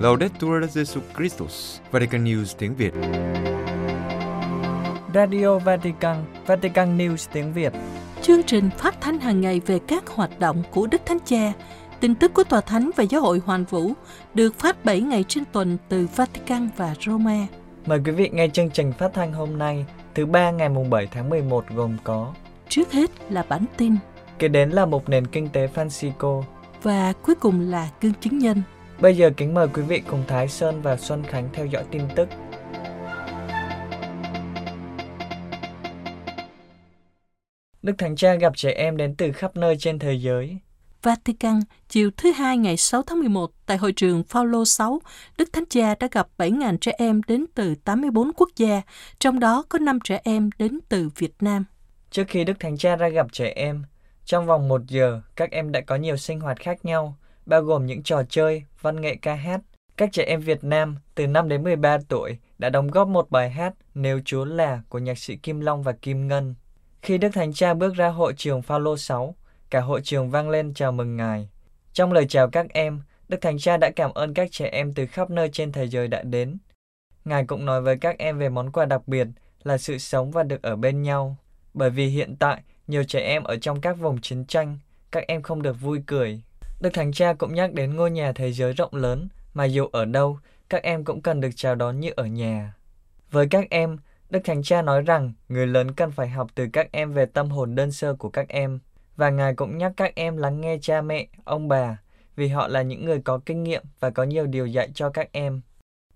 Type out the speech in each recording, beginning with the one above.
Laudetur Jesu Christus, Vatican News tiếng Việt. Radio Vatican, Vatican News tiếng Việt. Chương trình phát thanh hàng ngày về các hoạt động của Đức Thánh Cha, tin tức của Tòa Thánh và Giáo hội Hoàn Vũ được phát 7 ngày trên tuần từ Vatican và Roma. Mời quý vị nghe chương trình phát thanh hôm nay, thứ ba ngày mùng 7 tháng 11 gồm có Trước hết là bản tin Kế đến là một nền kinh tế Francisco. và cuối cùng là gương chứng nhân. Bây giờ kính mời quý vị cùng Thái Sơn và Xuân Khánh theo dõi tin tức. Đức Thánh Cha gặp trẻ em đến từ khắp nơi trên thế giới. Vatican, chiều thứ hai ngày 6 tháng 11 tại hội trường Phaolô 6, Đức Thánh Cha đã gặp 7.000 trẻ em đến từ 84 quốc gia, trong đó có 5 trẻ em đến từ Việt Nam. Trước khi Đức Thánh Cha ra gặp trẻ em, trong vòng một giờ, các em đã có nhiều sinh hoạt khác nhau, bao gồm những trò chơi, văn nghệ ca hát. Các trẻ em Việt Nam từ 5 đến 13 tuổi đã đóng góp một bài hát Nếu Chúa là của nhạc sĩ Kim Long và Kim Ngân. Khi Đức Thánh Cha bước ra hội trường Phaolô 6, cả hội trường vang lên chào mừng Ngài. Trong lời chào các em, Đức Thánh Cha đã cảm ơn các trẻ em từ khắp nơi trên thế giới đã đến. Ngài cũng nói với các em về món quà đặc biệt là sự sống và được ở bên nhau. Bởi vì hiện tại, nhiều trẻ em ở trong các vùng chiến tranh, các em không được vui cười. Đức Thánh Cha cũng nhắc đến ngôi nhà thế giới rộng lớn mà dù ở đâu, các em cũng cần được chào đón như ở nhà. Với các em, Đức Thánh Cha nói rằng người lớn cần phải học từ các em về tâm hồn đơn sơ của các em. Và Ngài cũng nhắc các em lắng nghe cha mẹ, ông bà, vì họ là những người có kinh nghiệm và có nhiều điều dạy cho các em.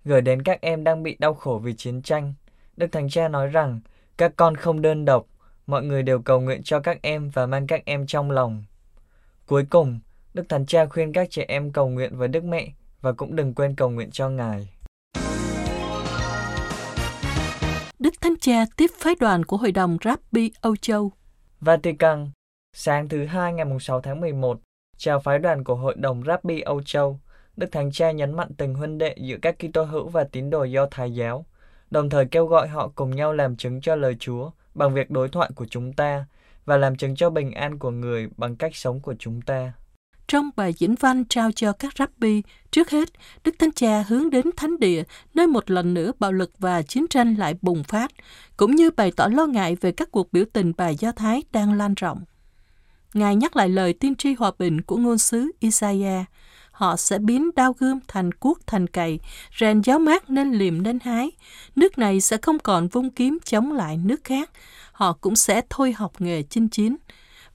Gửi đến các em đang bị đau khổ vì chiến tranh, Đức Thánh Cha nói rằng các con không đơn độc, mọi người đều cầu nguyện cho các em và mang các em trong lòng. Cuối cùng, Đức Thánh Cha khuyên các trẻ em cầu nguyện với Đức Mẹ và cũng đừng quên cầu nguyện cho Ngài. Đức Thánh Cha tiếp phái đoàn của Hội đồng Rabbi Âu Châu. Vatican, sáng thứ hai ngày 6 tháng 11, chào phái đoàn của Hội đồng Rabbi Âu Châu, Đức Thánh Cha nhấn mạnh tình huynh đệ giữa các Kitô hữu và tín đồ do Thái giáo, đồng thời kêu gọi họ cùng nhau làm chứng cho lời Chúa bằng việc đối thoại của chúng ta và làm chứng cho bình an của người bằng cách sống của chúng ta. Trong bài diễn văn trao cho các rabbi, trước hết, Đức Thánh Cha hướng đến thánh địa, nơi một lần nữa bạo lực và chiến tranh lại bùng phát, cũng như bày tỏ lo ngại về các cuộc biểu tình bài Do Thái đang lan rộng. Ngài nhắc lại lời tiên tri hòa bình của ngôn sứ Isaiah. Họ sẽ biến đao gươm thành cuốc thành cày, rèn giáo mát nên liềm nên hái. Nước này sẽ không còn vung kiếm chống lại nước khác. Họ cũng sẽ thôi học nghề chinh chiến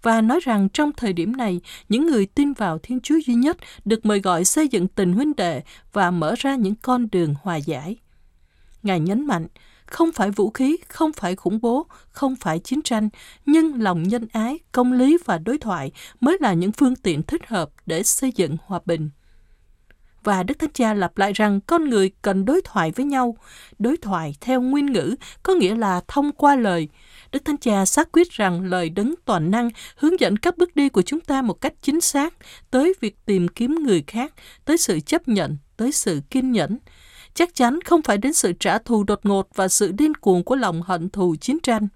và nói rằng trong thời điểm này, những người tin vào Thiên Chúa duy nhất được mời gọi xây dựng tình huynh đệ và mở ra những con đường hòa giải. Ngài nhấn mạnh, không phải vũ khí, không phải khủng bố, không phải chiến tranh, nhưng lòng nhân ái, công lý và đối thoại mới là những phương tiện thích hợp để xây dựng hòa bình. Và Đức Thánh Cha lặp lại rằng con người cần đối thoại với nhau. Đối thoại theo nguyên ngữ có nghĩa là thông qua lời. Đức Thánh Cha xác quyết rằng lời đấng toàn năng hướng dẫn các bước đi của chúng ta một cách chính xác tới việc tìm kiếm người khác, tới sự chấp nhận, tới sự kiên nhẫn. Chắc chắn không phải đến sự trả thù đột ngột và sự điên cuồng của lòng hận thù chiến tranh.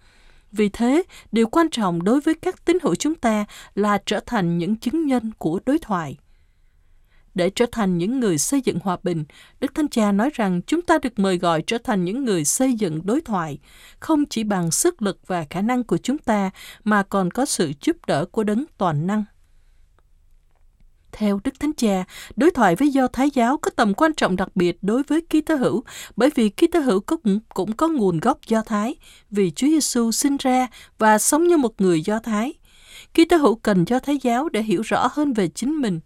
Vì thế, điều quan trọng đối với các tín hữu chúng ta là trở thành những chứng nhân của đối thoại. Để trở thành những người xây dựng hòa bình, Đức Thánh Cha nói rằng chúng ta được mời gọi trở thành những người xây dựng đối thoại, không chỉ bằng sức lực và khả năng của chúng ta, mà còn có sự giúp đỡ của đấng toàn năng. Theo Đức Thánh Cha, đối thoại với Do Thái giáo có tầm quan trọng đặc biệt đối với Kitô hữu, bởi vì Kitô hữu cũng, cũng có nguồn gốc Do Thái, vì Chúa Giêsu sinh ra và sống như một người Do Thái. Kitô hữu cần Do Thái giáo để hiểu rõ hơn về chính mình.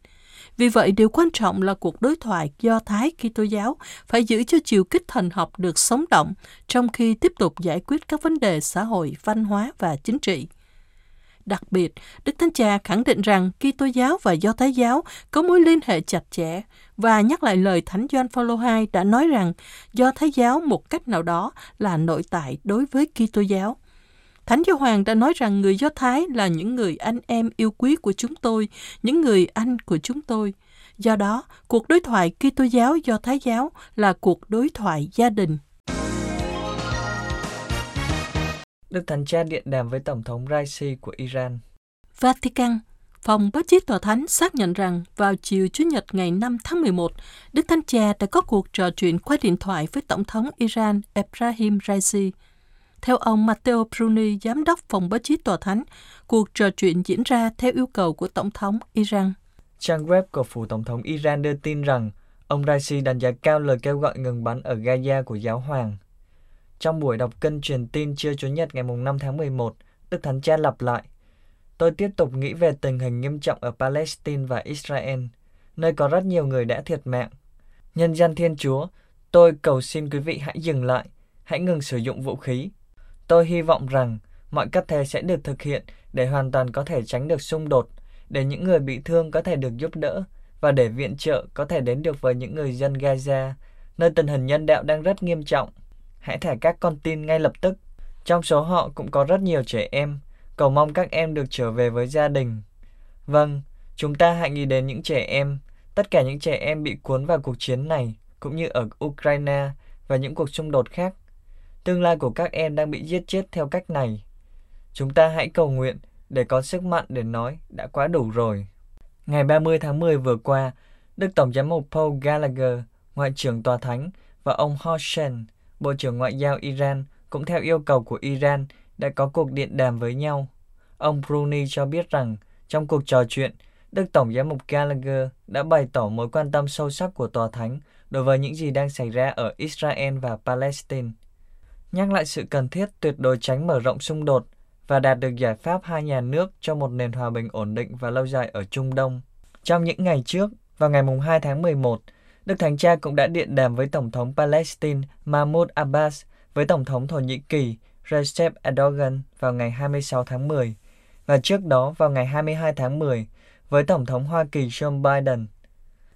Vì vậy, điều quan trọng là cuộc đối thoại Do Thái Kitô giáo phải giữ cho chiều kích thần học được sống động, trong khi tiếp tục giải quyết các vấn đề xã hội, văn hóa và chính trị. Đặc biệt, Đức Thánh Cha khẳng định rằng Kitô giáo và Do Thái giáo có mối liên hệ chặt chẽ và nhắc lại lời Thánh Gioan Phaolô II đã nói rằng Do Thái giáo một cách nào đó là nội tại đối với Kitô giáo. Thánh Giáo Hoàng đã nói rằng người Do Thái là những người anh em yêu quý của chúng tôi, những người anh của chúng tôi. Do đó, cuộc đối thoại Kitô giáo Do Thái giáo là cuộc đối thoại gia đình. Đức Thánh Cha điện đàm với Tổng thống Raisi của Iran. Vatican Phòng báo chí tòa thánh xác nhận rằng vào chiều Chủ nhật ngày 5 tháng 11, Đức Thánh Cha đã có cuộc trò chuyện qua điện thoại với Tổng thống Iran Ebrahim Raisi. Theo ông Matteo Bruni, giám đốc phòng báo chí tòa thánh, cuộc trò chuyện diễn ra theo yêu cầu của Tổng thống Iran. Trang web của phủ Tổng thống Iran đưa tin rằng ông Raisi đánh giá cao lời kêu gọi ngừng bắn ở Gaza của giáo hoàng. Trong buổi đọc cân truyền tin trưa Chủ nhật ngày 5 tháng 11, Đức Thánh Cha lặp lại – Tôi tiếp tục nghĩ về tình hình nghiêm trọng ở Palestine và Israel, nơi có rất nhiều người đã thiệt mạng. Nhân dân Thiên Chúa, tôi cầu xin quý vị hãy dừng lại, hãy ngừng sử dụng vũ khí. Tôi hy vọng rằng mọi cách thể sẽ được thực hiện để hoàn toàn có thể tránh được xung đột, để những người bị thương có thể được giúp đỡ và để viện trợ có thể đến được với những người dân Gaza, nơi tình hình nhân đạo đang rất nghiêm trọng. Hãy thả các con tin ngay lập tức. Trong số họ cũng có rất nhiều trẻ em, cầu mong các em được trở về với gia đình. Vâng, chúng ta hãy nghĩ đến những trẻ em, tất cả những trẻ em bị cuốn vào cuộc chiến này, cũng như ở Ukraine và những cuộc xung đột khác. Tương lai của các em đang bị giết chết theo cách này. Chúng ta hãy cầu nguyện để có sức mạnh để nói đã quá đủ rồi. Ngày 30 tháng 10 vừa qua, Đức Tổng giám mục Paul Gallagher, Ngoại trưởng Tòa Thánh, và ông Hossein, Bộ trưởng Ngoại giao Iran, cũng theo yêu cầu của Iran đã có cuộc điện đàm với nhau. Ông Bruni cho biết rằng trong cuộc trò chuyện, Đức Tổng giám mục Gallagher đã bày tỏ mối quan tâm sâu sắc của Tòa Thánh đối với những gì đang xảy ra ở Israel và Palestine. Nhắc lại sự cần thiết tuyệt đối tránh mở rộng xung đột và đạt được giải pháp hai nhà nước cho một nền hòa bình ổn định và lâu dài ở Trung Đông. Trong những ngày trước, vào ngày 2 tháng 11, Đức Thánh Cha cũng đã điện đàm với Tổng thống Palestine Mahmoud Abbas, với Tổng thống Thổ Nhĩ Kỳ Recep Erdogan vào ngày 26 tháng 10 và trước đó vào ngày 22 tháng 10 với Tổng thống Hoa Kỳ Joe Biden.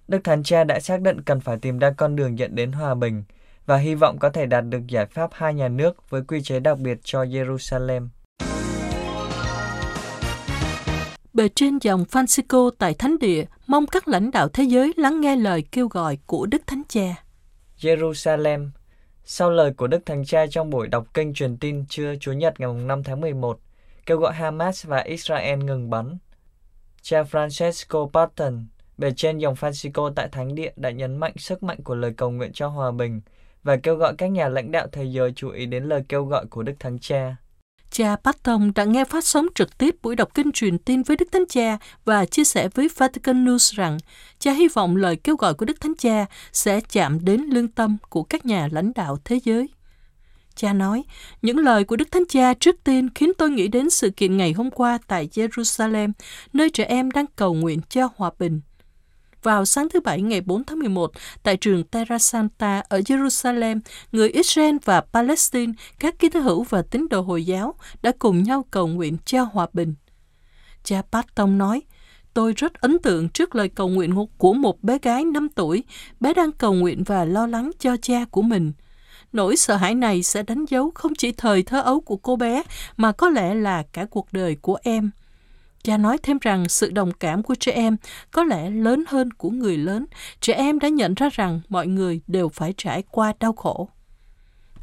Đức Thánh Cha đã xác định cần phải tìm ra con đường dẫn đến hòa bình và hy vọng có thể đạt được giải pháp hai nhà nước với quy chế đặc biệt cho Jerusalem. Bề trên dòng Francisco tại Thánh Địa mong các lãnh đạo thế giới lắng nghe lời kêu gọi của Đức Thánh Cha. Jerusalem sau lời của Đức Thánh Cha trong buổi đọc kênh truyền tin trưa chủ Nhật ngày 5 tháng 11, kêu gọi Hamas và Israel ngừng bắn. Cha Francesco Patton, bề trên dòng Francisco tại Thánh địa, đã nhấn mạnh sức mạnh của lời cầu nguyện cho hòa bình và kêu gọi các nhà lãnh đạo thế giới chú ý đến lời kêu gọi của Đức Thánh Cha. Cha Patton đã nghe phát sóng trực tiếp buổi đọc kinh truyền tin với Đức Thánh Cha và chia sẻ với Vatican News rằng cha hy vọng lời kêu gọi của Đức Thánh Cha sẽ chạm đến lương tâm của các nhà lãnh đạo thế giới. Cha nói, những lời của Đức Thánh Cha trước tiên khiến tôi nghĩ đến sự kiện ngày hôm qua tại Jerusalem, nơi trẻ em đang cầu nguyện cho hòa bình vào sáng thứ Bảy ngày 4 tháng 11 tại trường Terra Santa ở Jerusalem, người Israel và Palestine, các ký hữu và tín đồ Hồi giáo đã cùng nhau cầu nguyện cho hòa bình. Cha Patton nói, Tôi rất ấn tượng trước lời cầu nguyện của một bé gái 5 tuổi. Bé đang cầu nguyện và lo lắng cho cha của mình. Nỗi sợ hãi này sẽ đánh dấu không chỉ thời thơ ấu của cô bé, mà có lẽ là cả cuộc đời của em. Cha nói thêm rằng sự đồng cảm của trẻ em có lẽ lớn hơn của người lớn. Trẻ em đã nhận ra rằng mọi người đều phải trải qua đau khổ.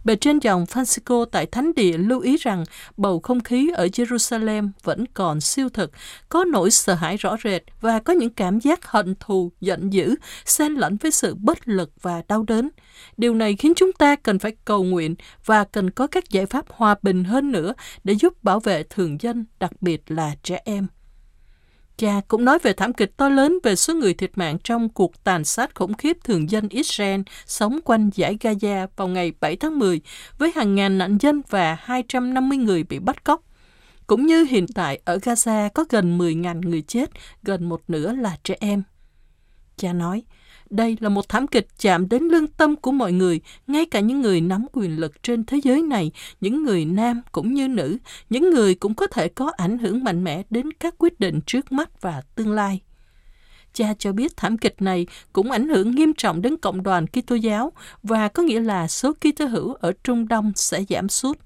Bề trên dòng Francisco tại Thánh Địa lưu ý rằng bầu không khí ở Jerusalem vẫn còn siêu thực, có nỗi sợ hãi rõ rệt và có những cảm giác hận thù, giận dữ, xen lẫn với sự bất lực và đau đớn. Điều này khiến chúng ta cần phải cầu nguyện và cần có các giải pháp hòa bình hơn nữa để giúp bảo vệ thường dân, đặc biệt là trẻ em. Cha cũng nói về thảm kịch to lớn về số người thiệt mạng trong cuộc tàn sát khủng khiếp thường dân Israel sống quanh giải Gaza vào ngày 7 tháng 10 với hàng ngàn nạn dân và 250 người bị bắt cóc. Cũng như hiện tại ở Gaza có gần 10.000 người chết, gần một nửa là trẻ em. Cha nói, đây là một thảm kịch chạm đến lương tâm của mọi người, ngay cả những người nắm quyền lực trên thế giới này, những người nam cũng như nữ, những người cũng có thể có ảnh hưởng mạnh mẽ đến các quyết định trước mắt và tương lai. Cha cho biết thảm kịch này cũng ảnh hưởng nghiêm trọng đến cộng đoàn Kitô giáo và có nghĩa là số Kitô hữu ở Trung Đông sẽ giảm sút.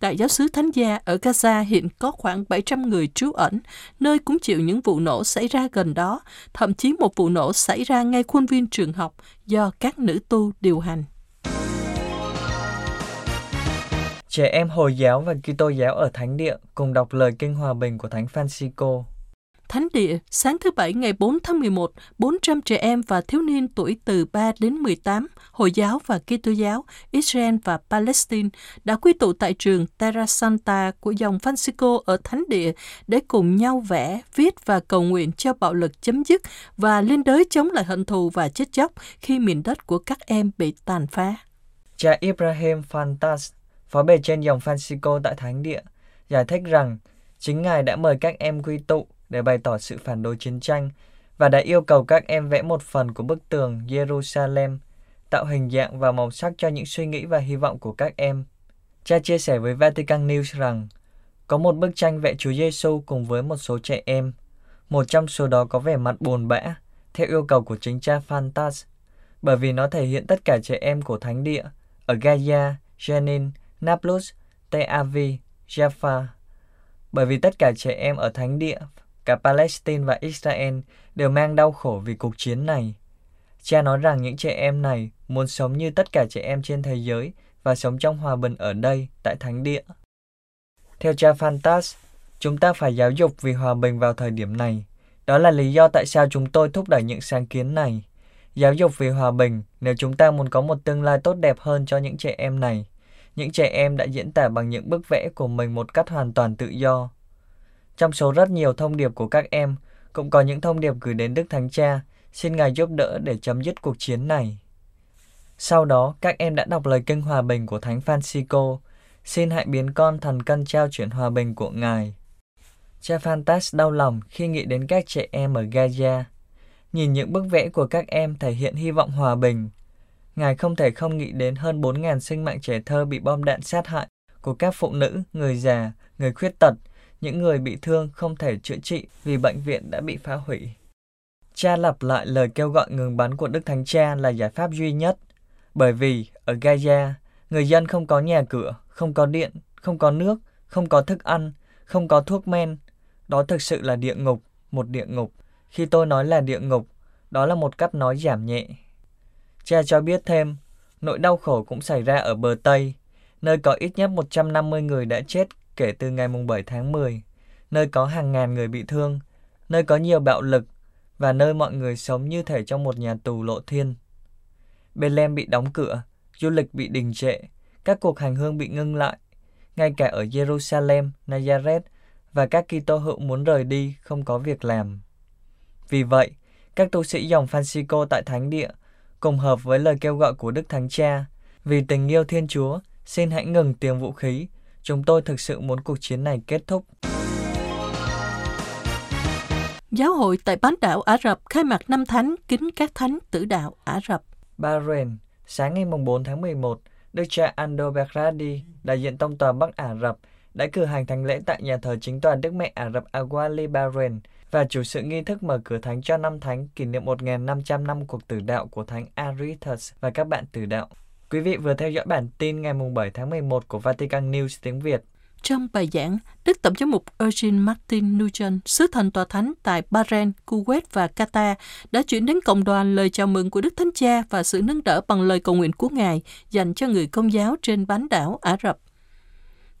Đại giáo sứ Thánh Gia ở Gaza hiện có khoảng 700 người trú ẩn, nơi cũng chịu những vụ nổ xảy ra gần đó, thậm chí một vụ nổ xảy ra ngay khuôn viên trường học do các nữ tu điều hành. Trẻ em Hồi giáo và Kitô giáo ở Thánh Địa cùng đọc lời kinh hòa bình của Thánh Francisco. Thánh Địa, sáng thứ Bảy ngày 4 tháng 11, 400 trẻ em và thiếu niên tuổi từ 3 đến 18, Hồi giáo và Kitô giáo, Israel và Palestine đã quy tụ tại trường Terra Santa của dòng Francisco ở Thánh Địa để cùng nhau vẽ, viết và cầu nguyện cho bạo lực chấm dứt và liên đới chống lại hận thù và chết chóc khi miền đất của các em bị tàn phá. Cha Ibrahim Fantas, phó bề trên dòng Francisco tại Thánh Địa, giải thích rằng chính Ngài đã mời các em quy tụ để bày tỏ sự phản đối chiến tranh và đã yêu cầu các em vẽ một phần của bức tường Jerusalem, tạo hình dạng và màu sắc cho những suy nghĩ và hy vọng của các em. Cha chia sẻ với Vatican News rằng có một bức tranh vẽ Chúa Giêsu cùng với một số trẻ em. Một trong số đó có vẻ mặt buồn bã, theo yêu cầu của chính cha Fantas, bởi vì nó thể hiện tất cả trẻ em của Thánh Địa ở Gaia, Jenin, Nablus, Tel Aviv, Jaffa. Bởi vì tất cả trẻ em ở Thánh Địa, cả Palestine và Israel đều mang đau khổ vì cuộc chiến này. Cha nói rằng những trẻ em này muốn sống như tất cả trẻ em trên thế giới và sống trong hòa bình ở đây, tại Thánh Địa. Theo cha Fantas, chúng ta phải giáo dục vì hòa bình vào thời điểm này. Đó là lý do tại sao chúng tôi thúc đẩy những sáng kiến này. Giáo dục vì hòa bình nếu chúng ta muốn có một tương lai tốt đẹp hơn cho những trẻ em này. Những trẻ em đã diễn tả bằng những bức vẽ của mình một cách hoàn toàn tự do. Trong số rất nhiều thông điệp của các em, cũng có những thông điệp gửi đến Đức Thánh Cha, xin Ngài giúp đỡ để chấm dứt cuộc chiến này. Sau đó, các em đã đọc lời kinh hòa bình của Thánh Francisco, xin hãy biến con thành cân trao chuyển hòa bình của Ngài. Cha Fantas đau lòng khi nghĩ đến các trẻ em ở Gaza. Nhìn những bức vẽ của các em thể hiện hy vọng hòa bình. Ngài không thể không nghĩ đến hơn 4.000 sinh mạng trẻ thơ bị bom đạn sát hại của các phụ nữ, người già, người khuyết tật, những người bị thương không thể chữa trị vì bệnh viện đã bị phá hủy. Cha lặp lại lời kêu gọi ngừng bắn của Đức Thánh Cha là giải pháp duy nhất, bởi vì ở Gaza, người dân không có nhà cửa, không có điện, không có nước, không có thức ăn, không có thuốc men. Đó thực sự là địa ngục, một địa ngục. Khi tôi nói là địa ngục, đó là một cách nói giảm nhẹ. Cha cho biết thêm, nỗi đau khổ cũng xảy ra ở bờ Tây, nơi có ít nhất 150 người đã chết kể từ ngày 7 tháng 10, nơi có hàng ngàn người bị thương, nơi có nhiều bạo lực và nơi mọi người sống như thể trong một nhà tù lộ thiên. Bethlehem bị đóng cửa, du lịch bị đình trệ, các cuộc hành hương bị ngưng lại, ngay cả ở Jerusalem, Nazareth và các Kitô hữu muốn rời đi không có việc làm. Vì vậy, các tu sĩ dòng Francisco tại Thánh Địa cùng hợp với lời kêu gọi của Đức Thánh Cha, vì tình yêu Thiên Chúa, xin hãy ngừng tiếng vũ khí. Chúng tôi thực sự muốn cuộc chiến này kết thúc. Giáo hội tại bán đảo Ả Rập khai mạc năm thánh kính các thánh tử đạo Ả Rập. Bahrain, sáng ngày 4 tháng 11, Đức cha Ando Bakradi, đại diện tông tòa Bắc Ả Rập, đã cử hành thánh lễ tại nhà thờ chính tòa Đức Mẹ Ả Rập Awali Bahrain và chủ sự nghi thức mở cửa thánh cho năm thánh kỷ niệm 1.500 năm cuộc tử đạo của thánh Aritas và các bạn tử đạo. Quý vị vừa theo dõi bản tin ngày 7 tháng 11 của Vatican News tiếng Việt. Trong bài giảng, Đức Tổng giám mục Eugene Martin Nugent, sứ thần tòa thánh tại Bahrain, Kuwait và Qatar, đã chuyển đến cộng đoàn lời chào mừng của Đức Thánh Cha và sự nâng đỡ bằng lời cầu nguyện của Ngài dành cho người công giáo trên bán đảo Ả Rập.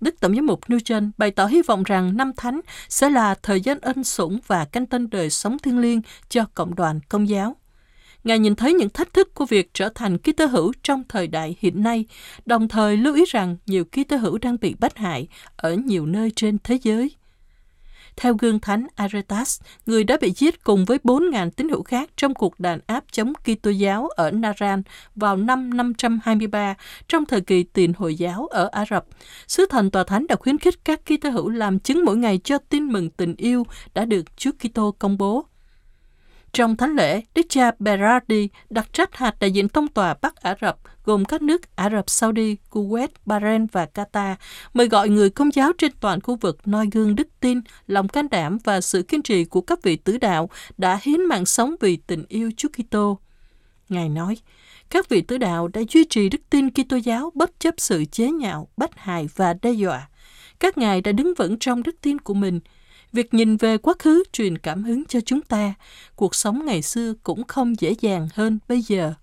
Đức Tổng giám mục Nugent bày tỏ hy vọng rằng năm thánh sẽ là thời gian ân sủng và canh tân đời sống thiêng liêng cho cộng đoàn công giáo. Ngài nhìn thấy những thách thức của việc trở thành ký tơ hữu trong thời đại hiện nay, đồng thời lưu ý rằng nhiều ký tơ hữu đang bị bắt hại ở nhiều nơi trên thế giới. Theo gương thánh Aretas, người đã bị giết cùng với 4.000 tín hữu khác trong cuộc đàn áp chống Kitô giáo ở Naran vào năm 523 trong thời kỳ tiền Hồi giáo ở Ả Rập. Sứ thần tòa thánh đã khuyến khích các Kitô hữu làm chứng mỗi ngày cho tin mừng tình yêu đã được Chúa Kitô công bố. Trong thánh lễ, Đức cha Berardi đặt trách hạt đại diện tông tòa Bắc Ả Rập gồm các nước Ả Rập Saudi, Kuwait, Bahrain và Qatar, mời gọi người công giáo trên toàn khu vực noi gương đức tin, lòng can đảm và sự kiên trì của các vị tứ đạo đã hiến mạng sống vì tình yêu Chúa Kitô. Ngài nói, các vị tứ đạo đã duy trì đức tin Kitô giáo bất chấp sự chế nhạo, bắt hại và đe dọa. Các ngài đã đứng vững trong đức tin của mình – Việc nhìn về quá khứ truyền cảm hứng cho chúng ta. Cuộc sống ngày xưa cũng không dễ dàng hơn bây giờ.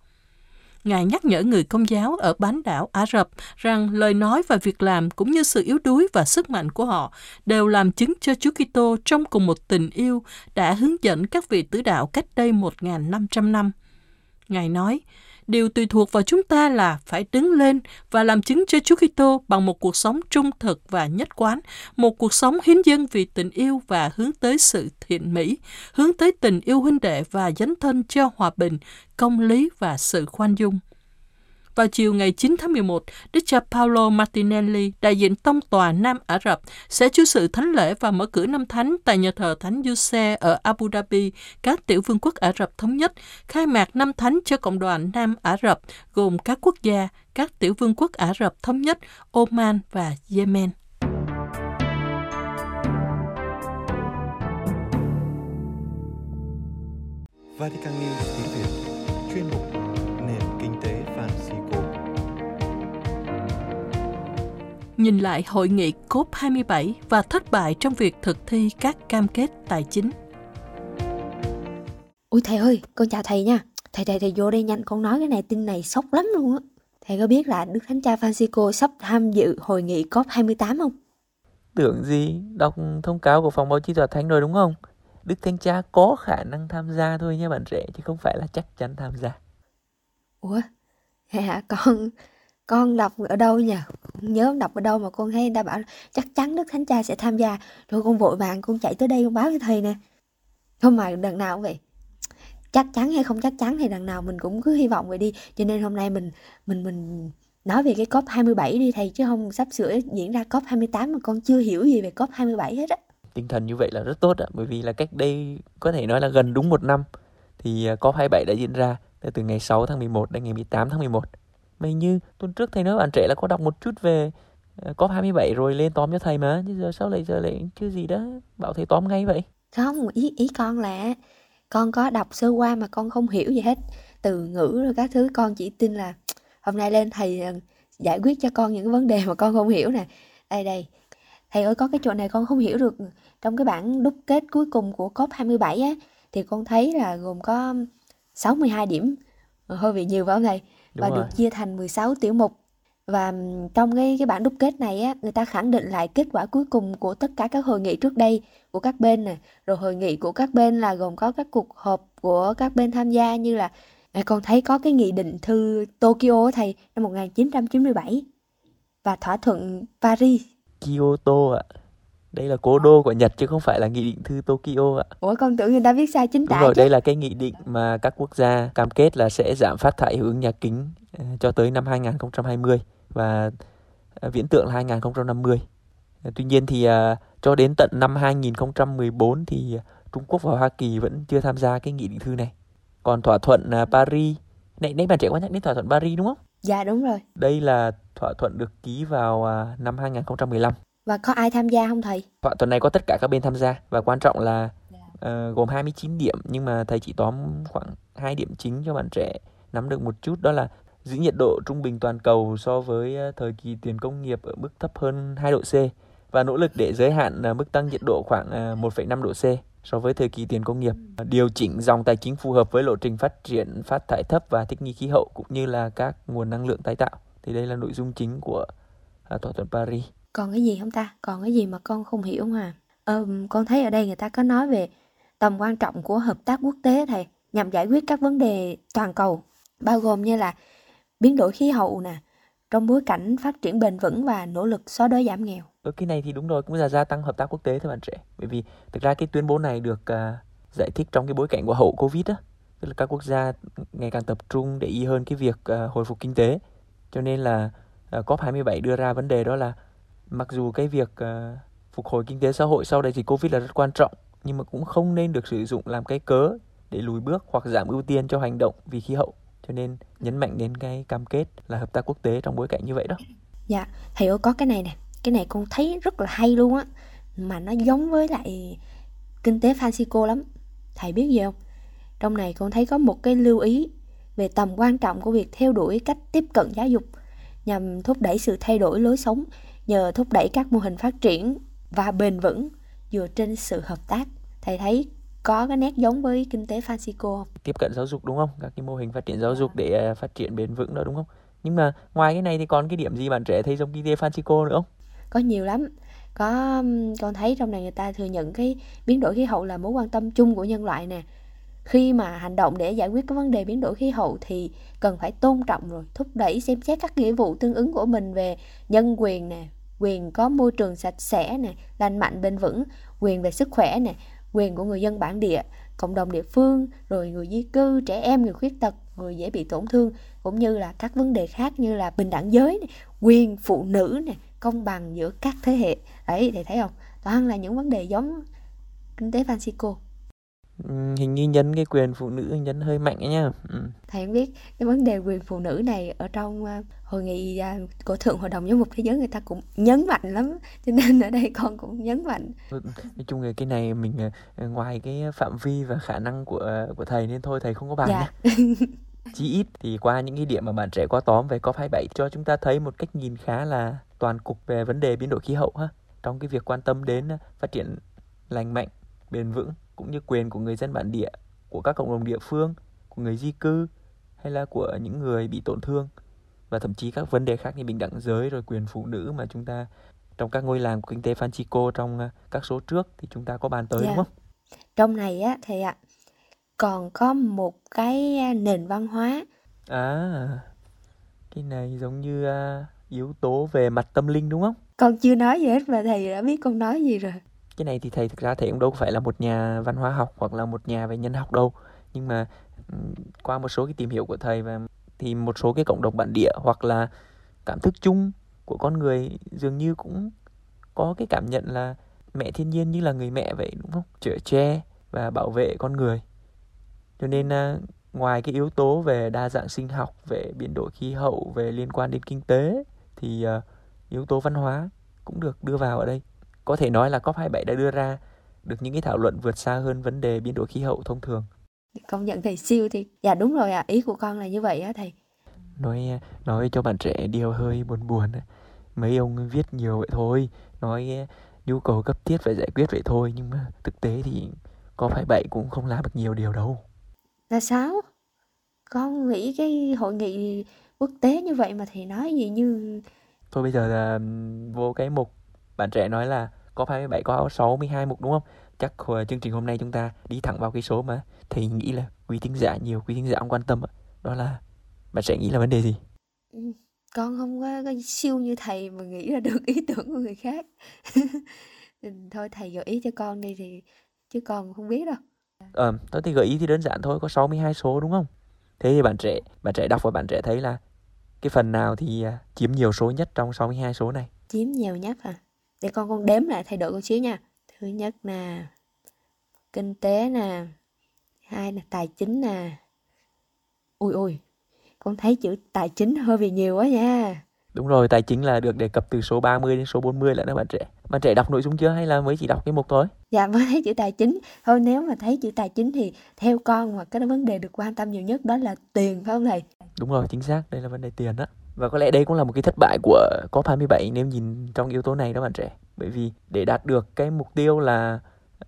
Ngài nhắc nhở người công giáo ở bán đảo Ả Rập rằng lời nói và việc làm cũng như sự yếu đuối và sức mạnh của họ đều làm chứng cho Chúa Kitô trong cùng một tình yêu đã hướng dẫn các vị tứ đạo cách đây 1.500 năm. Ngài nói, điều tùy thuộc vào chúng ta là phải đứng lên và làm chứng cho Chúa Kitô bằng một cuộc sống trung thực và nhất quán, một cuộc sống hiến dân vì tình yêu và hướng tới sự thiện mỹ, hướng tới tình yêu huynh đệ và dấn thân cho hòa bình, công lý và sự khoan dung. Vào chiều ngày 9 tháng 11, Đức cha Paolo Martinelli, đại diện tông tòa Nam Ả Rập, sẽ chủ sự thánh lễ và mở cửa năm thánh tại nhà thờ Thánh Giuse ở Abu Dhabi, các tiểu vương quốc Ả Rập Thống Nhất, khai mạc năm thánh cho cộng đoàn Nam Ả Rập, gồm các quốc gia, các tiểu vương quốc Ả Rập Thống Nhất, Oman và Yemen. Vatican News Nhìn lại hội nghị COP27 và thất bại trong việc thực thi các cam kết tài chính. Ui thầy ơi, con chào thầy nha. Thầy thầy thầy vô đây nhanh, con nói cái này tin này sốc lắm luôn á. Thầy có biết là Đức Thánh Cha Francisco sắp tham dự hội nghị COP28 không? Tưởng gì, đọc thông cáo của phòng báo chí tòa thánh rồi đúng không? Đức Thánh Cha có khả năng tham gia thôi nha bạn trẻ, chứ không phải là chắc chắn tham gia. Ủa? Hả? Con con đọc ở đâu nhỉ? Không nhớ đọc ở đâu mà con thấy người ta bảo chắc chắn Đức Thánh Cha sẽ tham gia. Rồi con vội vàng con chạy tới đây con báo với thầy nè. Không mà đằng nào cũng vậy. Chắc chắn hay không chắc chắn thì đằng nào mình cũng cứ hy vọng vậy đi. Cho nên hôm nay mình mình mình nói về cái COP 27 đi thầy chứ không sắp sửa diễn ra COP 28 mà con chưa hiểu gì về COP 27 hết á. Tinh thần như vậy là rất tốt ạ, bởi vì là cách đây có thể nói là gần đúng một năm thì à, COP27 đã diễn ra từ ngày 6 tháng 11 đến ngày 18 tháng 11 mày như tuần trước thầy nói bạn trẻ là có đọc một chút về ờ, COP27 rồi lên tóm cho thầy mà, chứ giờ sao lại giờ lại chưa gì đó bảo thầy tóm ngay vậy? Không, ý ý con là con có đọc sơ qua mà con không hiểu gì hết. Từ ngữ rồi các thứ con chỉ tin là hôm nay lên thầy ờ, giải quyết cho con những vấn đề mà con không hiểu nè. Đây đây. Thầy ơi có cái chỗ này con không hiểu được. Trong cái bản đúc kết cuối cùng của COP27 á thì con thấy là gồm có 62 điểm. Ờ, hơi bị nhiều phải không thầy? Đúng Và rồi. được chia thành 16 tiểu mục. Và trong cái cái bản đúc kết này á, người ta khẳng định lại kết quả cuối cùng của tất cả các hội nghị trước đây của các bên nè, rồi hội nghị của các bên là gồm có các cuộc họp của các bên tham gia như là à, con thấy có cái nghị định thư Tokyo thầy năm 1997 và thỏa thuận Paris. Kyoto ạ. Đây là cố đô của Nhật chứ không phải là nghị định thư Tokyo ạ. Ủa con tưởng người ta viết sai chính Đúng tả rồi, chứ. đây là cái nghị định mà các quốc gia cam kết là sẽ giảm phát thải hiệu ứng nhà kính ờ, cho tới năm 2020 và ờ, viễn tượng là 2050. Ờ, Tuy nhiên thì cho đến tận năm 2014 thì Trung Quốc và Hoa Kỳ vẫn chưa tham gia cái nghị định thư này. Còn thỏa thuận Paris, nãy nãy bạn trẻ có nhắc đến thỏa thuận Paris đúng không? Dạ đúng rồi. Đây là thỏa thuận được ký vào năm 2015. Và có ai tham gia không thầy? Thỏa thuận này có tất cả các bên tham gia và quan trọng là ờ, gồm 29 điểm nhưng mà thầy chỉ tóm khoảng hai điểm chính cho bạn trẻ nắm được một chút đó là giữ nhiệt độ trung bình toàn cầu so với ờ, thời kỳ tiền công nghiệp ở mức thấp hơn 2 độ C và nỗ lực để giới hạn ờ, mức tăng nhiệt độ khoảng ờ, 1,5 độ C so với thời kỳ tiền công nghiệp. Điều chỉnh dòng tài chính phù hợp với lộ trình phát triển phát thải thấp và thích nghi khí hậu cũng như là các nguồn năng lượng tái tạo. Thì đây là nội dung chính của thỏa thuận Paris. Còn cái gì không ta? Còn cái gì mà con không hiểu không à? Ờm, con thấy ở đây người ta có nói về tầm quan trọng của hợp tác quốc tế thầy nhằm giải quyết các vấn đề toàn cầu bao gồm như là biến đổi khí hậu nè trong bối cảnh phát triển bền vững và nỗ lực xóa đói giảm nghèo. Ở cái này thì đúng rồi cũng là gia tăng hợp tác quốc tế thôi bạn trẻ. Bởi vì thực ra cái tuyên bố này được uh, giải thích trong cái bối cảnh của hậu Covid á, tức là các quốc gia ngày càng tập trung để ý hơn cái việc uh, hồi phục kinh tế. Cho nên là à, uh, COP27 đưa ra vấn đề đó là mặc dù cái việc uh, phục hồi kinh tế xã hội sau đại dịch Covid là rất quan trọng nhưng mà cũng không nên được sử dụng làm cái cớ để lùi bước hoặc giảm ưu tiên cho hành động vì khí hậu. Cho nên nhấn mạnh đến cái cam kết là hợp tác quốc tế trong bối cảnh như vậy đó. Dạ, thầy ơi có cái này nè, cái này con thấy rất là hay luôn á, mà nó giống với lại kinh tế Francisco lắm. Thầy biết gì không? Trong này con thấy có một cái lưu ý về tầm quan trọng của việc theo đuổi cách tiếp cận giáo dục nhằm thúc đẩy sự thay đổi lối sống nhờ thúc đẩy các mô hình phát triển và bền vững dựa trên sự hợp tác. Thầy thấy có cái nét giống với kinh tế Francisco không? Tiếp cận giáo dục đúng không? Các cái mô hình phát triển giáo dục để uh, phát triển bền vững đó đúng không? Nhưng mà ngoài cái này thì còn cái điểm gì bạn trẻ thấy giống kinh tế Francisco nữa không? Có nhiều lắm. Có con thấy trong này người ta thừa nhận cái biến đổi khí hậu là mối quan tâm chung của nhân loại nè. Khi mà hành động để giải quyết cái vấn đề biến đổi khí hậu thì cần phải tôn trọng rồi thúc đẩy xem xét các nghĩa vụ tương ứng của mình về nhân quyền nè, quyền có môi trường sạch sẽ này lành mạnh bền vững, quyền về sức khỏe này quyền của người dân bản địa, cộng đồng địa phương, rồi người di cư, trẻ em, người khuyết tật, người dễ bị tổn thương, cũng như là các vấn đề khác như là bình đẳng giới, này, quyền phụ nữ, này, công bằng giữa các thế hệ. Đấy, thì thấy không? Toàn là những vấn đề giống kinh tế Francisco. Hình như nhấn cái quyền phụ nữ nhấn hơi mạnh ấy nha ừ. thầy không biết cái vấn đề quyền phụ nữ này ở trong uh, hội nghị uh, của thượng hội đồng giám mục thế giới người ta cũng nhấn mạnh lắm cho nên ở đây con cũng nhấn mạnh ừ, nói chung là cái này mình uh, ngoài cái phạm vi và khả năng của của thầy nên thôi thầy không có bàn dạ. chí ít thì qua những cái điểm mà bạn trẻ qua tóm về COP27 cho chúng ta thấy một cách nhìn khá là toàn cục về vấn đề biến đổi khí hậu ha trong cái việc quan tâm đến phát triển lành mạnh bền vững cũng như quyền của người dân bản địa, của các cộng đồng địa phương, của người di cư hay là của những người bị tổn thương và thậm chí các vấn đề khác như bình đẳng giới rồi quyền phụ nữ mà chúng ta trong các ngôi làng của kinh tế Francisco trong à, các số trước thì chúng ta có bàn tới yeah. đúng không? Trong này á thầy ạ, còn có một cái à, nền văn hóa. À, cái này giống như uh, yếu tố về mặt tâm linh đúng không? Con chưa nói gì hết mà thầy đã biết con nói gì rồi cái này thì thầy thực ra thầy cũng đâu phải là một nhà văn hóa học hoặc là một nhà về nhân học đâu. Nhưng mà qua một số cái tìm hiểu của thầy và thì một số cái cộng đồng bản địa hoặc là cảm thức chung của con người dường như cũng có cái cảm nhận là mẹ thiên nhiên như là người mẹ vậy, đúng không? Chở che và bảo vệ con người. Cho nên à, ngoài cái yếu tố về đa dạng sinh học, về biến đổi khí hậu, về liên quan đến kinh tế thì à, yếu tố văn hóa cũng được đưa vào ở đây có thể nói là COP27 đã đưa ra được những cái thảo luận vượt xa hơn vấn đề biến đổi khí hậu thông thường. Công nhận thầy siêu thì dạ đúng rồi ạ, à. ý của con là như vậy á thầy. Nói nói cho bạn trẻ điều hơi buồn buồn mấy ông viết nhiều vậy thôi, nói nhu cầu cấp thiết phải giải quyết vậy thôi nhưng mà thực tế thì COP27 cũng không làm được nhiều điều đâu. Là sao? Con nghĩ cái hội nghị quốc tế như vậy mà thầy nói gì như Thôi bây giờ là vô cái mục bạn trẻ nói là có 27 có 62 mục đúng không? Chắc chương trình hôm nay chúng ta đi thẳng vào cái số mà thầy nghĩ là quý thính giả nhiều quý thính giả quan tâm đó là bạn sẽ nghĩ là vấn đề gì? Ừ, con không có, có siêu như thầy mà nghĩ ra được ý tưởng của người khác. thôi thầy gợi ý cho con đi thì chứ con không biết đâu. Ờ, tôi thì gợi ý thì đơn giản thôi, có 62 số đúng không? Thế thì bạn trẻ, bạn trẻ đọc và bạn trẻ thấy là cái phần nào thì à, chiếm nhiều số nhất trong 62 số này? Chiếm nhiều nhất à? Để con con đếm lại thay đổi một xíu nha thứ nhất nè kinh tế nè hai là tài chính nè ui ui con thấy chữ tài chính hơi bị nhiều quá nha Đúng rồi, tài chính là được đề cập từ số 30 đến số 40 là đó bạn trẻ. Bạn trẻ đọc nội dung chưa hay là mới chỉ đọc cái mục thôi? Dạ mới thấy chữ tài chính. Thôi nếu mà thấy chữ tài chính thì theo con mà cái vấn đề được quan tâm nhiều nhất đó là tiền phải không thầy? Đúng rồi, chính xác. Đây là vấn đề tiền đó. Và có lẽ đây cũng là một cái thất bại của COP27 nếu nhìn trong yếu tố này đó bạn trẻ. Bởi vì để đạt được cái mục tiêu là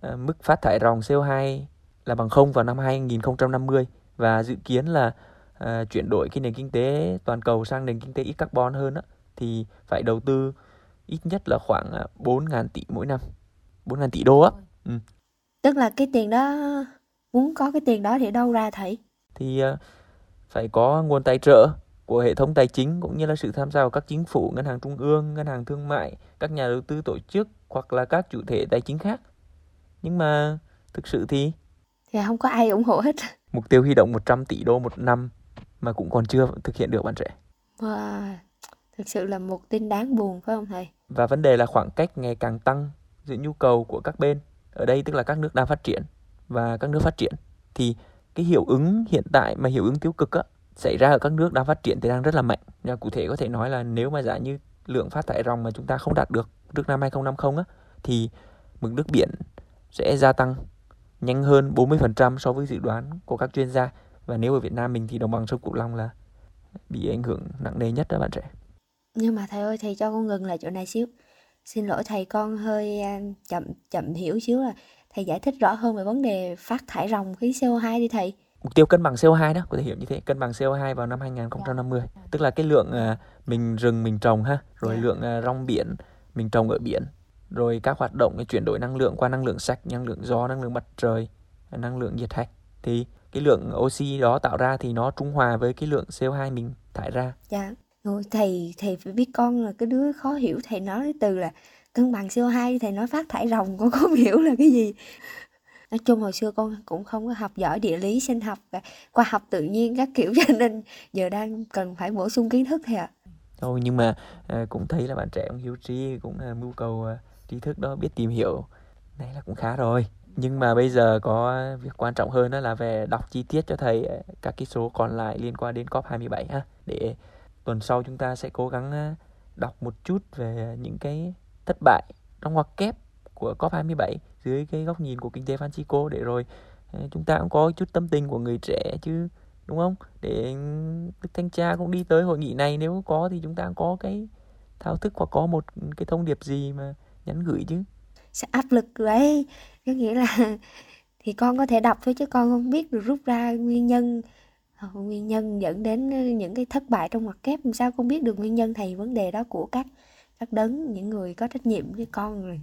uh, mức phát thải ròng CO2 là bằng không vào năm 2050 và dự kiến là uh, chuyển đổi cái nền kinh tế toàn cầu sang nền kinh tế ít carbon hơn á, thì phải đầu tư ít nhất là khoảng 4.000 tỷ mỗi năm. 4.000 tỷ đô á. Ừ. Tức là cái tiền đó muốn có cái tiền đó thì đâu ra thầy? Thì phải có nguồn tài trợ của hệ thống tài chính cũng như là sự tham gia của các chính phủ, ngân hàng trung ương, ngân hàng thương mại, các nhà đầu tư tổ chức hoặc là các chủ thể tài chính khác. Nhưng mà thực sự thì thì không có ai ủng hộ hết. Mục tiêu huy động 100 tỷ đô một năm mà cũng còn chưa thực hiện được bạn trẻ. Wow, thực sự là một tin đáng buồn phải không thầy? Và vấn đề là khoảng cách ngày càng tăng giữa nhu cầu của các bên. Ở đây tức là các nước đang phát triển và các nước phát triển thì cái hiệu ứng hiện tại mà hiệu ứng tiêu cực á xảy ra ở các nước đang phát triển thì đang rất là mạnh. Và cụ thể có thể nói là nếu mà giả như lượng phát thải ròng mà chúng ta không đạt được trước năm 2050 á, thì mực nước biển sẽ gia tăng nhanh hơn 40% so với dự đoán của các chuyên gia. Và nếu ở Việt Nam mình thì đồng bằng sông Cửu Long là bị ảnh hưởng nặng nề nhất đó bạn trẻ. Nhưng mà thầy ơi, thầy cho con ngừng lại chỗ này xíu. Xin lỗi thầy con hơi à, chậm chậm hiểu xíu là thầy giải thích rõ hơn về vấn đề phát thải ròng khí CO2 đi thầy. Mục tiêu cân bằng CO2 đó, có thể hiểu như thế, cân bằng CO2 vào năm 2050. Yeah. Tức là cái lượng uh, mình rừng mình trồng ha, rồi yeah. lượng uh, rong biển mình trồng ở biển, rồi các hoạt động cái chuyển đổi năng lượng qua năng lượng sạch, năng lượng gió, năng lượng mặt trời, năng lượng nhiệt hạch thì cái lượng oxy đó tạo ra thì nó trung hòa với cái lượng CO2 mình thải ra. Dạ. Ôi, thầy thầy phải biết con là cái đứa khó hiểu thầy nói từ là cân bằng CO2 thầy nói phát thải ròng con không hiểu là cái gì nói chung hồi xưa con cũng không có học giỏi địa lý sinh học à, khoa học tự nhiên các kiểu cho nên giờ đang cần phải bổ sung kiến thức thầy ạ. Thôi nhưng mà à, cũng thấy là bạn trẻ cũng hiếu trí cũng là mưu cầu à, trí thức đó biết tìm hiểu này là cũng khá rồi. Nhưng mà bây giờ có việc quan trọng hơn đó là về đọc chi tiết cho thầy à, các cái số còn lại liên quan đến COP27 ha. Để tuần sau chúng ta sẽ cố gắng à, đọc một chút về những cái thất bại trong ngoặc kép của COP27 dưới cái góc nhìn của kinh tế Francisco để rồi ờ, chúng ta cũng có chút tâm tình của người trẻ chứ, đúng không? Để Đức Thanh tra cũng đi tới hội nghị này, nếu có thì chúng ta cũng có cái thao thức hoặc có một cái thông điệp gì mà nhắn gửi chứ? Sẽ áp lực đấy có nghĩa là thì con có thể đọc thôi chứ con không biết được rút ra nguyên nhân ờ, nguyên nhân dẫn đến những cái thất bại trong mặt kép. Làm sao con biết được nguyên nhân, thầy, vấn đề đó của các các đấng, những người có trách nhiệm với con rồi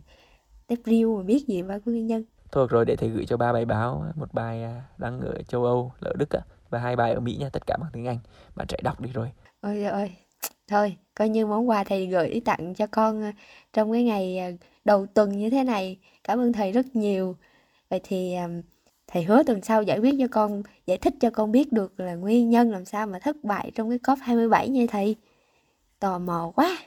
tép riêu mà biết gì về nguyên nhân. Thôi rồi để thầy gửi cho ba bài báo một bài à, đăng ở châu âu là ở đức và hai bài ở mỹ nha tất cả bằng tiếng anh. Bạn trẻ đọc đi rồi. Ôi ơi. Thôi coi như món quà thầy gửi tặng cho con à, trong cái ngày à, đầu tuần như thế này. Cảm ơn thầy rất nhiều. Vậy thì thầy hứa tuần sau giải quyết cho con giải thích cho con biết được là nguyên nhân làm sao mà thất bại trong cái COP 27 nha thầy. Tò mò quá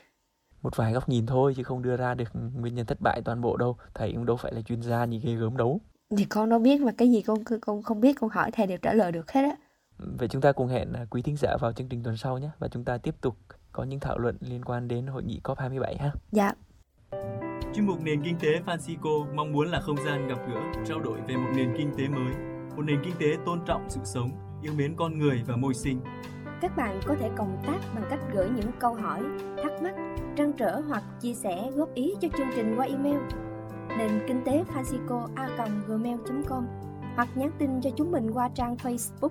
một vài góc nhìn thôi chứ không đưa ra được nguyên nhân thất bại toàn bộ đâu thầy cũng đâu phải là chuyên gia như ghê gớm đấu thì con đâu biết mà cái gì con con không biết con hỏi thầy đều trả lời được hết á vậy chúng ta cùng hẹn à, quý thính giả vào chương trình tuần sau nhé và chúng ta tiếp tục có những thảo luận liên quan đến hội nghị COP27 ha. Dạ. Chuyên mục Nền Kinh tế Francisco mong muốn là không gian gặp gỡ, trao đổi về một nền kinh tế mới, một nền kinh tế tôn trọng sự sống, yêu mến con người và môi sinh. Các bạn có thể cộng tác bằng cách gửi những câu hỏi, thắc mắc trăn trở hoặc chia sẻ góp ý cho chương trình qua email nền kinh tế francisco a gmail.com hoặc nhắn tin cho chúng mình qua trang Facebook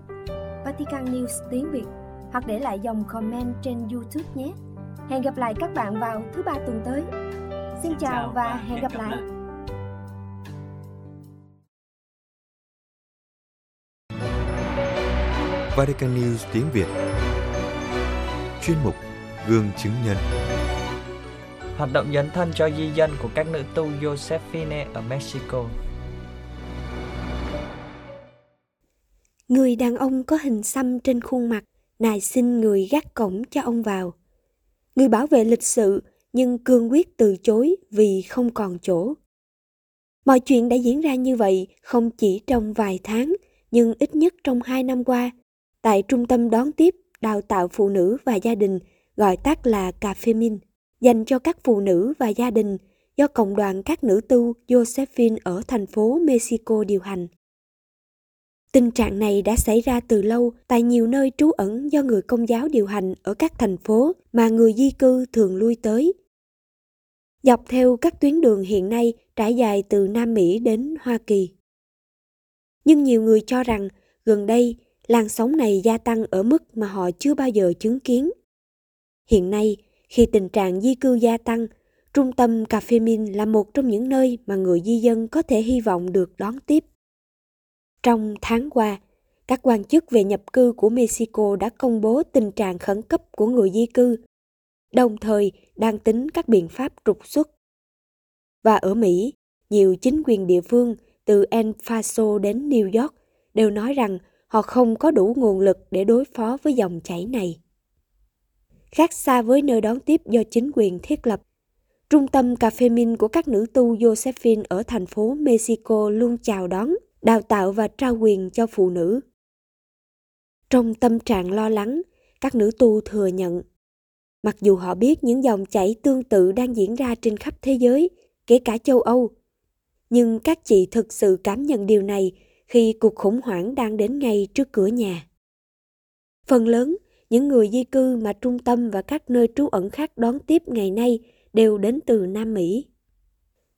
Vatican News tiếng Việt hoặc để lại dòng comment trên YouTube nhé. Hẹn gặp lại các bạn vào thứ ba tuần tới. Xin chào và hẹn gặp lại. Vatican News tiếng Việt Chuyên mục Gương chứng nhân hoạt động dấn thân cho di dân của các nữ tu Josephine ở Mexico. Người đàn ông có hình xăm trên khuôn mặt, nài xin người gác cổng cho ông vào. Người bảo vệ lịch sự nhưng cương quyết từ chối vì không còn chỗ. Mọi chuyện đã diễn ra như vậy không chỉ trong vài tháng, nhưng ít nhất trong hai năm qua, tại trung tâm đón tiếp, đào tạo phụ nữ và gia đình, gọi tắt là Cà Phê Minh dành cho các phụ nữ và gia đình do Cộng đoàn các nữ tu Josephine ở thành phố Mexico điều hành. Tình trạng này đã xảy ra từ lâu tại nhiều nơi trú ẩn do người công giáo điều hành ở các thành phố mà người di cư thường lui tới. Dọc theo các tuyến đường hiện nay trải dài từ Nam Mỹ đến Hoa Kỳ. Nhưng nhiều người cho rằng gần đây làn sóng này gia tăng ở mức mà họ chưa bao giờ chứng kiến. Hiện nay, khi tình trạng di cư gia tăng, trung tâm Cà phê Min là một trong những nơi mà người di dân có thể hy vọng được đón tiếp. Trong tháng qua, các quan chức về nhập cư của Mexico đã công bố tình trạng khẩn cấp của người di cư, đồng thời đang tính các biện pháp trục xuất. Và ở Mỹ, nhiều chính quyền địa phương từ El Paso đến New York đều nói rằng họ không có đủ nguồn lực để đối phó với dòng chảy này khác xa với nơi đón tiếp do chính quyền thiết lập. Trung tâm cà phê Min của các nữ tu Josephine ở thành phố Mexico luôn chào đón, đào tạo và trao quyền cho phụ nữ. Trong tâm trạng lo lắng, các nữ tu thừa nhận, mặc dù họ biết những dòng chảy tương tự đang diễn ra trên khắp thế giới, kể cả châu Âu, nhưng các chị thực sự cảm nhận điều này khi cuộc khủng hoảng đang đến ngay trước cửa nhà. Phần lớn, những người di cư mà trung tâm và các nơi trú ẩn khác đón tiếp ngày nay đều đến từ Nam Mỹ.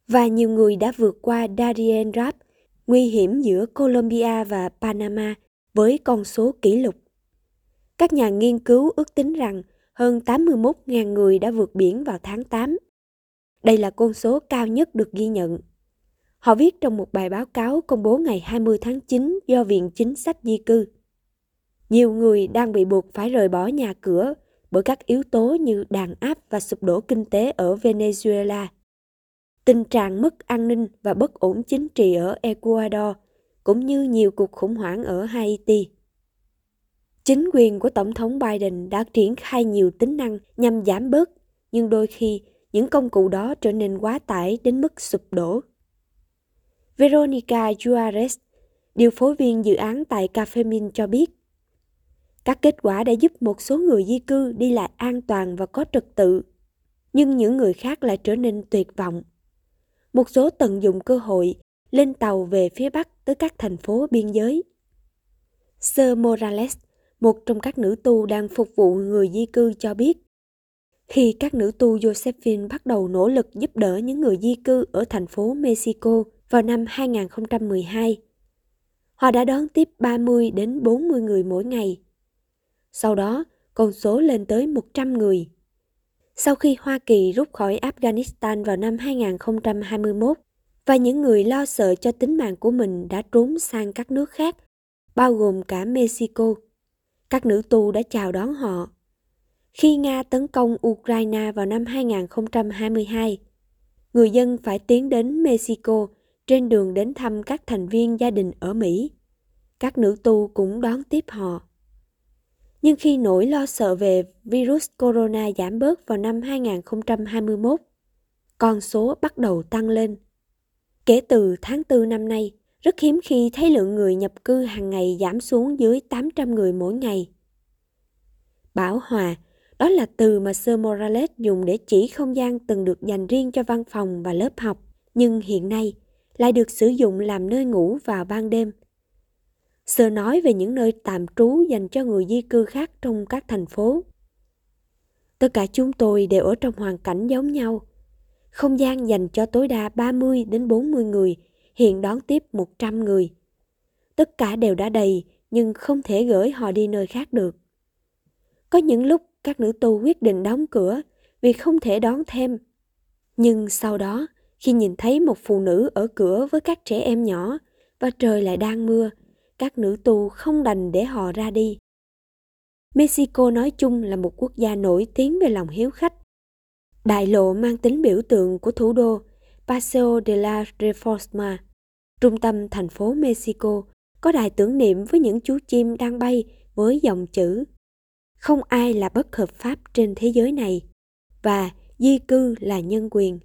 Và nhiều người đã vượt qua Darien Gap nguy hiểm giữa Colombia và Panama với con số kỷ lục. Các nhà nghiên cứu ước tính rằng hơn 81.000 người đã vượt biển vào tháng 8. Đây là con số cao nhất được ghi nhận. Họ viết trong một bài báo cáo công bố ngày 20 tháng 9 do Viện Chính sách Di cư. Nhiều người đang bị buộc phải rời bỏ nhà cửa bởi các yếu tố như đàn áp và sụp đổ kinh tế ở Venezuela. Tình trạng mất an ninh và bất ổn chính trị ở Ecuador cũng như nhiều cuộc khủng hoảng ở Haiti. Chính quyền của Tổng thống Biden đã triển khai nhiều tính năng nhằm giảm bớt, nhưng đôi khi những công cụ đó trở nên quá tải đến mức sụp đổ. Veronica Juarez, điều phối viên dự án tại Cafemin cho biết, các kết quả đã giúp một số người di cư đi lại an toàn và có trật tự, nhưng những người khác lại trở nên tuyệt vọng. Một số tận dụng cơ hội lên tàu về phía Bắc tới các thành phố biên giới. Sir Morales, một trong các nữ tu đang phục vụ người di cư cho biết, khi các nữ tu Josephine bắt đầu nỗ lực giúp đỡ những người di cư ở thành phố Mexico vào năm 2012, họ đã đón tiếp 30 đến 40 người mỗi ngày. Sau đó, con số lên tới 100 người. Sau khi Hoa Kỳ rút khỏi Afghanistan vào năm 2021 và những người lo sợ cho tính mạng của mình đã trốn sang các nước khác, bao gồm cả Mexico, các nữ tu đã chào đón họ. Khi Nga tấn công Ukraine vào năm 2022, người dân phải tiến đến Mexico trên đường đến thăm các thành viên gia đình ở Mỹ. Các nữ tu cũng đón tiếp họ. Nhưng khi nỗi lo sợ về virus corona giảm bớt vào năm 2021, con số bắt đầu tăng lên. Kể từ tháng 4 năm nay, rất hiếm khi thấy lượng người nhập cư hàng ngày giảm xuống dưới 800 người mỗi ngày. Bảo hòa, đó là từ mà Sir Morales dùng để chỉ không gian từng được dành riêng cho văn phòng và lớp học, nhưng hiện nay lại được sử dụng làm nơi ngủ vào ban đêm sơ nói về những nơi tạm trú dành cho người di cư khác trong các thành phố. Tất cả chúng tôi đều ở trong hoàn cảnh giống nhau. Không gian dành cho tối đa 30 đến 40 người, hiện đón tiếp 100 người. Tất cả đều đã đầy nhưng không thể gửi họ đi nơi khác được. Có những lúc các nữ tu quyết định đóng cửa vì không thể đón thêm. Nhưng sau đó, khi nhìn thấy một phụ nữ ở cửa với các trẻ em nhỏ và trời lại đang mưa, các nữ tu không đành để họ ra đi. Mexico nói chung là một quốc gia nổi tiếng về lòng hiếu khách. Đại lộ mang tính biểu tượng của thủ đô Paseo de la Reforma, trung tâm thành phố Mexico, có đài tưởng niệm với những chú chim đang bay với dòng chữ Không ai là bất hợp pháp trên thế giới này và di cư là nhân quyền.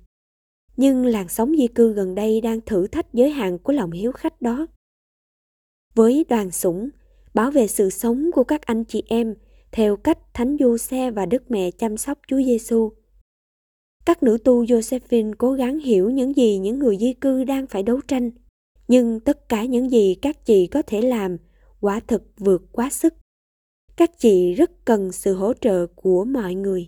Nhưng làn sóng di cư gần đây đang thử thách giới hạn của lòng hiếu khách đó. Với đoàn sủng, bảo vệ sự sống của các anh chị em theo cách Thánh Du Xe và Đức Mẹ chăm sóc Chúa Giêsu. Các nữ tu Josephine cố gắng hiểu những gì những người di cư đang phải đấu tranh, nhưng tất cả những gì các chị có thể làm quả thực vượt quá sức. Các chị rất cần sự hỗ trợ của mọi người.